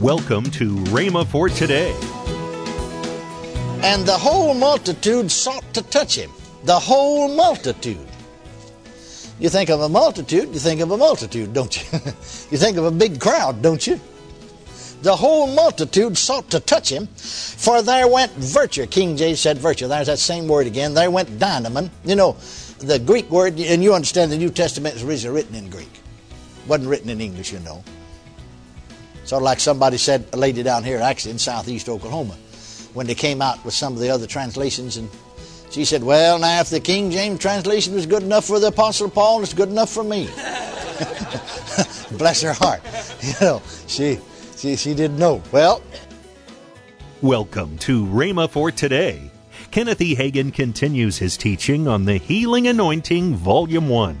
Welcome to Rhema for today. And the whole multitude sought to touch him. The whole multitude. You think of a multitude, you think of a multitude, don't you? you think of a big crowd, don't you? The whole multitude sought to touch him, for there went virtue. King James said virtue. There's that same word again. There went dynamin. You know, the Greek word, and you understand the New Testament is originally written in Greek. wasn't written in English, you know. Sort of like somebody said, a lady down here, actually in southeast Oklahoma, when they came out with some of the other translations, and she said, Well, now, if the King James translation was good enough for the Apostle Paul, it's good enough for me. Bless her heart. You know, she, she, she didn't know. Well, Welcome to Rhema for today. Kenneth E. Hagin continues his teaching on the Healing Anointing, Volume 1.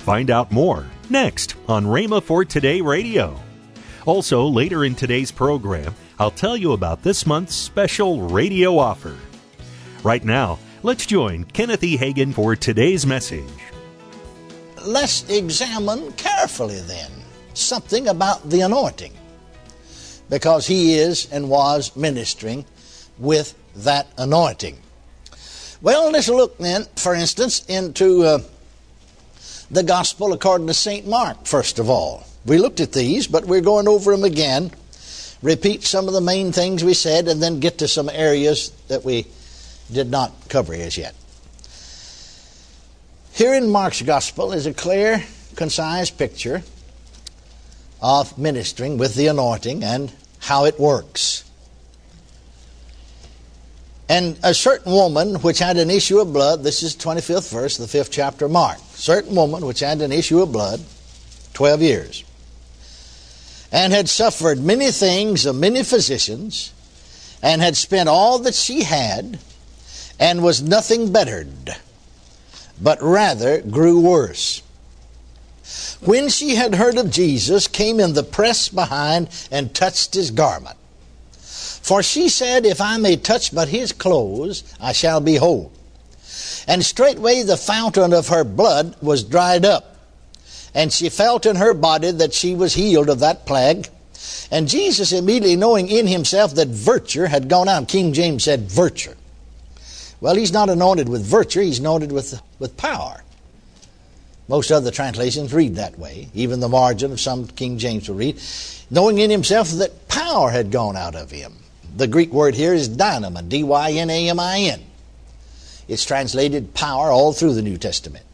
Find out more next on Rhema for Today Radio. Also, later in today's program, I'll tell you about this month's special radio offer. Right now, let's join Kenneth E. Hagin for today's message. let's examine carefully then something about the anointing because he is and was ministering with that anointing. Well, let's look then, for instance, into uh, the gospel according to St. Mark, first of all. We looked at these, but we're going over them again, repeat some of the main things we said, and then get to some areas that we did not cover as yet. Here in Mark's gospel is a clear, concise picture of ministering with the anointing and how it works. And a certain woman which had an issue of blood, this is 25th verse, the 5th chapter of Mark. Certain woman which had an issue of blood, 12 years, and had suffered many things of many physicians, and had spent all that she had, and was nothing bettered, but rather grew worse. When she had heard of Jesus, came in the press behind and touched his garment. For she said, If I may touch but his clothes, I shall be whole. And straightway the fountain of her blood was dried up. And she felt in her body that she was healed of that plague. And Jesus, immediately knowing in himself that virtue had gone out, King James said virtue. Well, he's not anointed with virtue, he's anointed with, with power. Most other translations read that way. Even the margin of some King James will read, knowing in himself that power had gone out of him. The Greek word here is dynamin, D Y N A M I N. It's translated power all through the New Testament.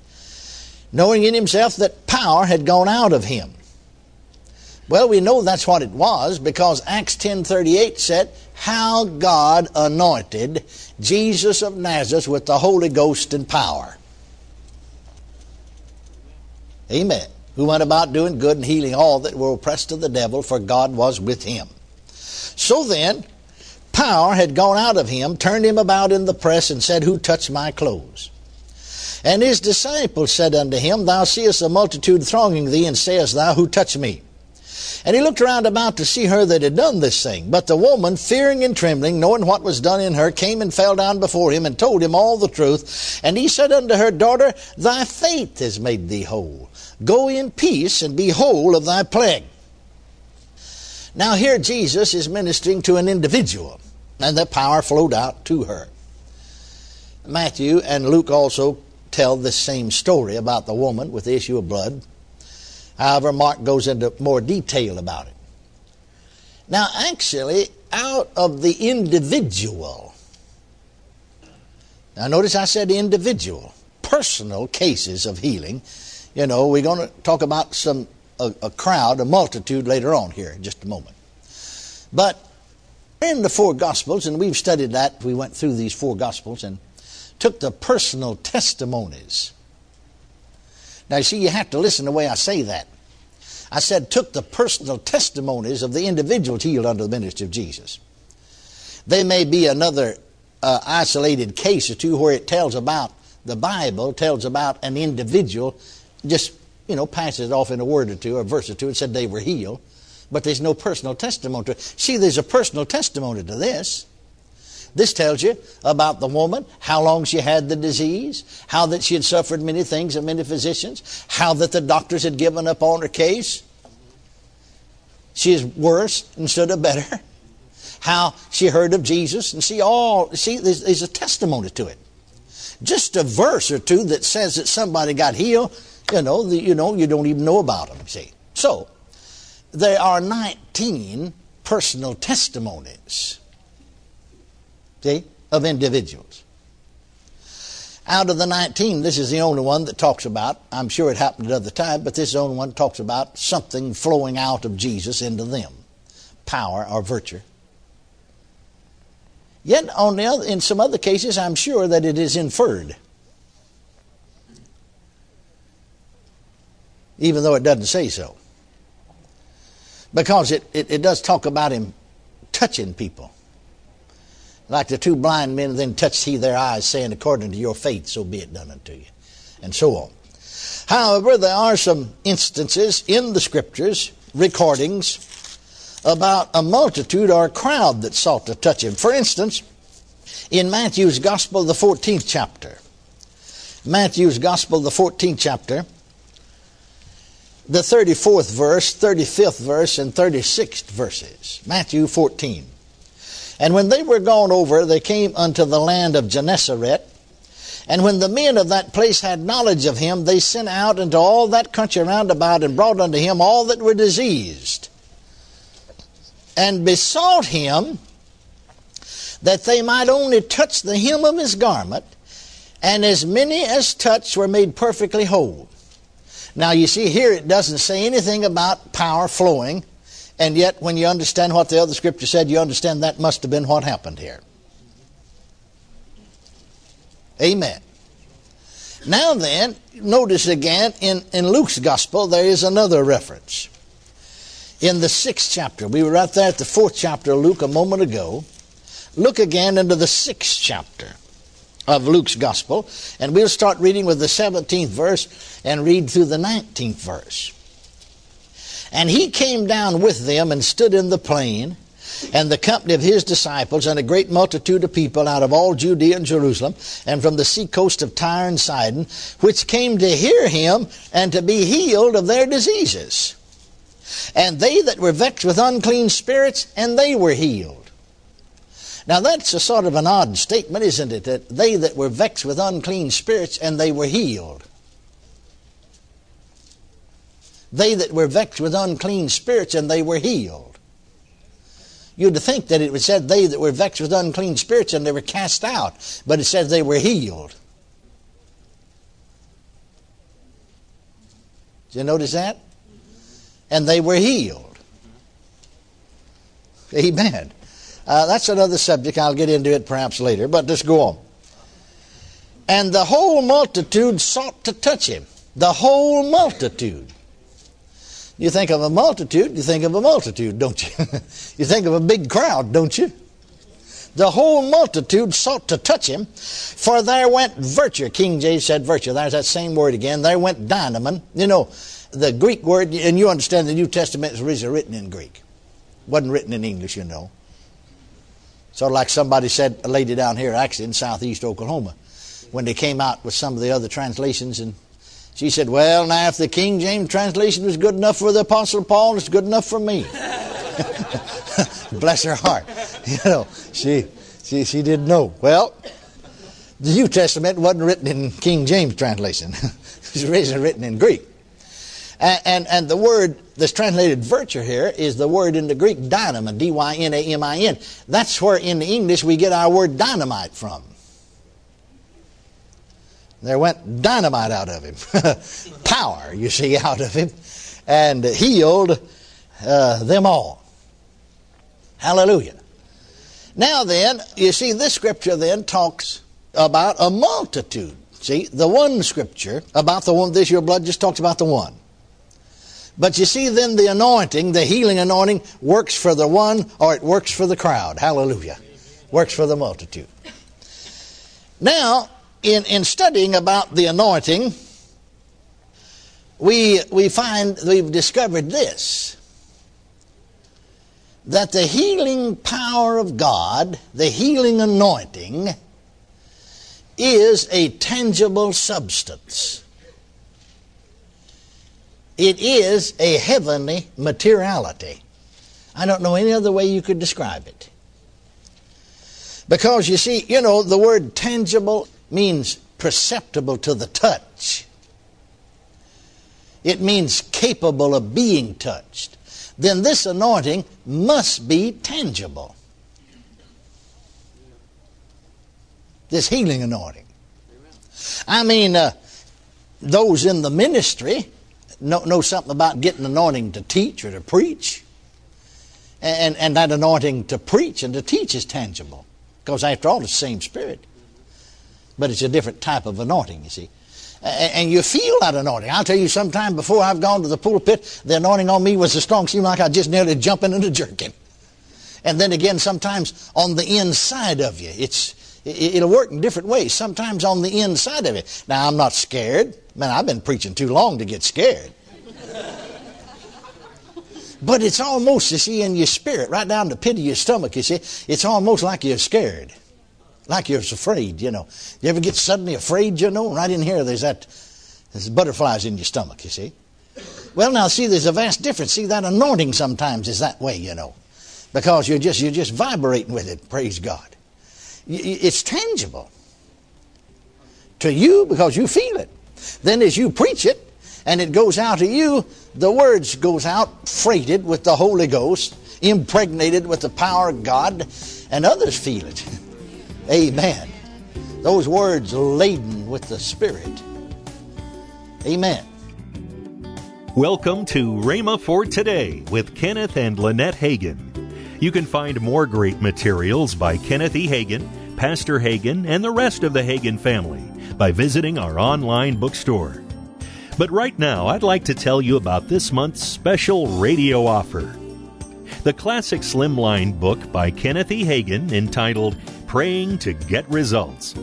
Knowing in himself that power had gone out of him. Well, we know that's what it was because Acts 10:38 said how God anointed Jesus of Nazareth with the Holy Ghost and power. Amen. Who went about doing good and healing all that were oppressed of the devil, for God was with him. So then, power had gone out of him, turned him about in the press, and said, Who touched my clothes? And his disciples said unto him, Thou seest a multitude thronging thee, and sayest thou, Who touched me? And he looked round about to see her that had done this thing. But the woman, fearing and trembling, knowing what was done in her, came and fell down before him and told him all the truth. And he said unto her, Daughter, thy faith has made thee whole. Go in peace and be whole of thy plague. Now, here Jesus is ministering to an individual, and the power flowed out to her. Matthew and Luke also tell this same story about the woman with the issue of blood. However, Mark goes into more detail about it. Now, actually, out of the individual, now notice I said individual, personal cases of healing. You know, we're going to talk about some a, a crowd, a multitude later on here in just a moment. But in the four Gospels, and we've studied that, we went through these four Gospels and took the personal testimonies now, you see, you have to listen the way I say that. I said, took the personal testimonies of the individuals healed under the ministry of Jesus. They may be another uh, isolated case or two where it tells about the Bible, tells about an individual, just, you know, passes it off in a word or two or a verse or two and said they were healed. But there's no personal testimony to it. See, there's a personal testimony to this. This tells you about the woman, how long she had the disease, how that she had suffered many things of many physicians, how that the doctors had given up on her case. she is worse instead of better. How she heard of Jesus, and see all see there's, there's a testimony to it. Just a verse or two that says that somebody got healed, you know, the, you know, you don't even know about them. See, so there are 19 personal testimonies. See, of individuals. Out of the 19, this is the only one that talks about, I'm sure it happened at other times, but this is the only one that talks about something flowing out of Jesus into them power or virtue. Yet, on the other, in some other cases, I'm sure that it is inferred. Even though it doesn't say so. Because it, it, it does talk about him touching people. Like the two blind men, then touched he their eyes, saying, According to your faith, so be it done unto you. And so on. However, there are some instances in the scriptures, recordings, about a multitude or a crowd that sought to touch him. For instance, in Matthew's Gospel, the 14th chapter, Matthew's Gospel, the 14th chapter, the 34th verse, 35th verse, and 36th verses. Matthew 14. And when they were gone over, they came unto the land of Gennesaret. And when the men of that place had knowledge of him, they sent out into all that country round about and brought unto him all that were diseased, and besought him that they might only touch the hem of his garment, and as many as touched were made perfectly whole. Now, you see, here it doesn't say anything about power flowing and yet, when you understand what the other scripture said, you understand that must have been what happened here. Amen. Now then, notice again in, in Luke's gospel, there is another reference. In the sixth chapter, we were right there at the fourth chapter of Luke a moment ago. Look again into the sixth chapter of Luke's gospel, and we'll start reading with the 17th verse and read through the 19th verse. And he came down with them and stood in the plain, and the company of his disciples, and a great multitude of people out of all Judea and Jerusalem, and from the seacoast of Tyre and Sidon, which came to hear him and to be healed of their diseases. And they that were vexed with unclean spirits, and they were healed. Now that's a sort of an odd statement, isn't it? That they that were vexed with unclean spirits, and they were healed. They that were vexed with unclean spirits, and they were healed. You'd think that it would said they that were vexed with unclean spirits and they were cast out, but it says they were healed. Did you notice that? And they were healed. Amen. Uh, that's another subject. I'll get into it perhaps later, but let's go on. And the whole multitude sought to touch him. The whole multitude. You think of a multitude, you think of a multitude, don't you? you think of a big crowd, don't you? The whole multitude sought to touch him, for there went virtue. King James said virtue. There's that same word again. There went dynamin. You know, the Greek word, and you understand the New Testament is originally written in Greek. wasn't written in English, you know. Sort of like somebody said, a lady down here, actually in southeast Oklahoma, when they came out with some of the other translations and she said, Well, now, if the King James translation was good enough for the Apostle Paul, it's good enough for me. Bless her heart. You know, she, she, she didn't know. Well, the New Testament wasn't written in King James translation, it was originally written in Greek. And, and, and, the word that's translated virtue here is the word in the Greek dynamin, D Y N A M I N. That's where in the English we get our word dynamite from. There went dynamite out of him, power, you see, out of him, and healed uh, them all. Hallelujah. Now then, you see, this scripture then talks about a multitude. See, the one scripture about the one, this your blood just talks about the one. But you see, then the anointing, the healing anointing, works for the one or it works for the crowd. Hallelujah. Works for the multitude. Now, in, in studying about the anointing, we, we find we've discovered this that the healing power of God, the healing anointing, is a tangible substance. It is a heavenly materiality. I don't know any other way you could describe it. Because you see, you know, the word tangible means perceptible to the touch. It means capable of being touched. Then this anointing must be tangible. This healing anointing. I mean, uh, those in the ministry know, know something about getting anointing to teach or to preach. And, and that anointing to preach and to teach is tangible. Because after all, it's the same spirit. But it's a different type of anointing, you see. And you feel that anointing. I'll tell you, sometime before I've gone to the pulpit, the anointing on me was so strong, seemed like I just nearly jumping and jerking. And then again, sometimes on the inside of you, it's it'll work in different ways. Sometimes on the inside of it. Now, I'm not scared. Man, I've been preaching too long to get scared. but it's almost, you see, in your spirit, right down the pit of your stomach, you see, it's almost like you're scared like you're afraid, you know. You ever get suddenly afraid, you know? Right in here, there's that, there's butterflies in your stomach, you see. Well, now, see, there's a vast difference. See, that anointing sometimes is that way, you know, because you're just, you're just vibrating with it, praise God. It's tangible to you because you feel it. Then as you preach it, and it goes out to you, the words goes out freighted with the Holy Ghost, impregnated with the power of God, and others feel it. Amen. Those words laden with the Spirit. Amen. Welcome to Rhema for Today with Kenneth and Lynette Hagin. You can find more great materials by Kenneth E. Hagin, Pastor Hagin, and the rest of the Hagin family by visiting our online bookstore. But right now, I'd like to tell you about this month's special radio offer. The classic slimline book by Kenneth E. Hagin entitled Praying to Get Results.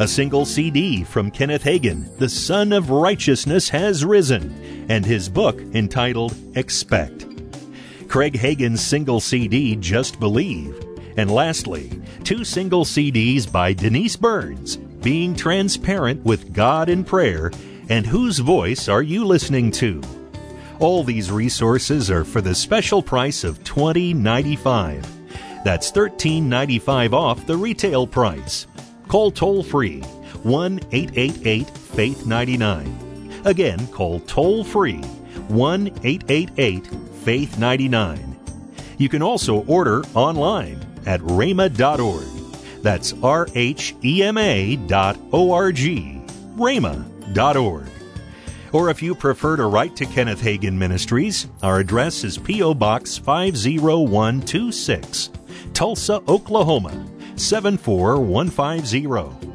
A single CD from Kenneth Hagin, The Sun of Righteousness Has Risen, and his book entitled Expect. Craig Hagin's single CD, Just Believe. And lastly, two single CDs by Denise Burns, Being Transparent with God in Prayer, and Whose Voice Are You Listening to? All these resources are for the special price of $20.95. That's $13.95 off the retail price. Call toll free 1 888 Faith 99. Again, call toll free 1 888 Faith 99. You can also order online at rhema.org. That's R H E M A dot O R G, rhema.org. Or if you prefer to write to Kenneth Hagin Ministries, our address is P.O. Box 50126. Tulsa, Oklahoma 74150.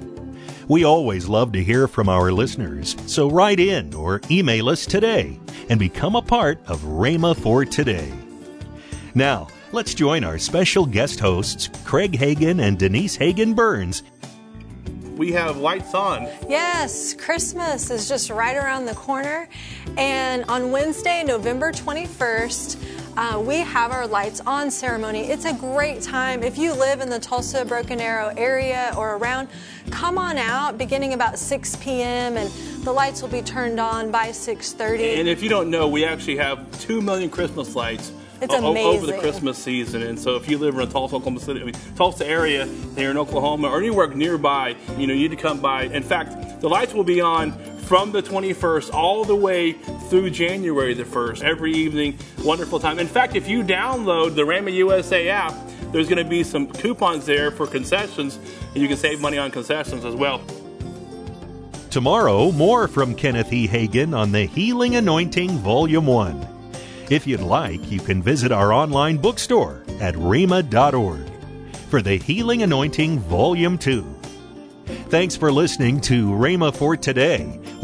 We always love to hear from our listeners, so write in or email us today and become a part of Rhema for Today. Now, let's join our special guest hosts, Craig Hagin and Denise Hagin Burns, we have lights on. Yes, Christmas is just right around the corner. And on Wednesday, November 21st, uh, we have our lights on ceremony. It's a great time. If you live in the Tulsa Broken Arrow area or around, come on out beginning about 6 p.m. and the lights will be turned on by 6:30. And if you don't know, we actually have 2 million Christmas lights it's amazing. over the Christmas season. And so if you live in the Tulsa, Oklahoma City, I mean, Tulsa area here in Oklahoma or anywhere nearby, you know, you need to come by. In fact, the lights will be on from the 21st all the way through January the 1st, every evening. Wonderful time. In fact, if you download the Rhema USA app, there's going to be some coupons there for concessions, and you can save money on concessions as well. Tomorrow, more from Kenneth E. Hagin on the Healing Anointing Volume 1. If you'd like, you can visit our online bookstore at rhema.org for the Healing Anointing Volume 2. Thanks for listening to Rhema for Today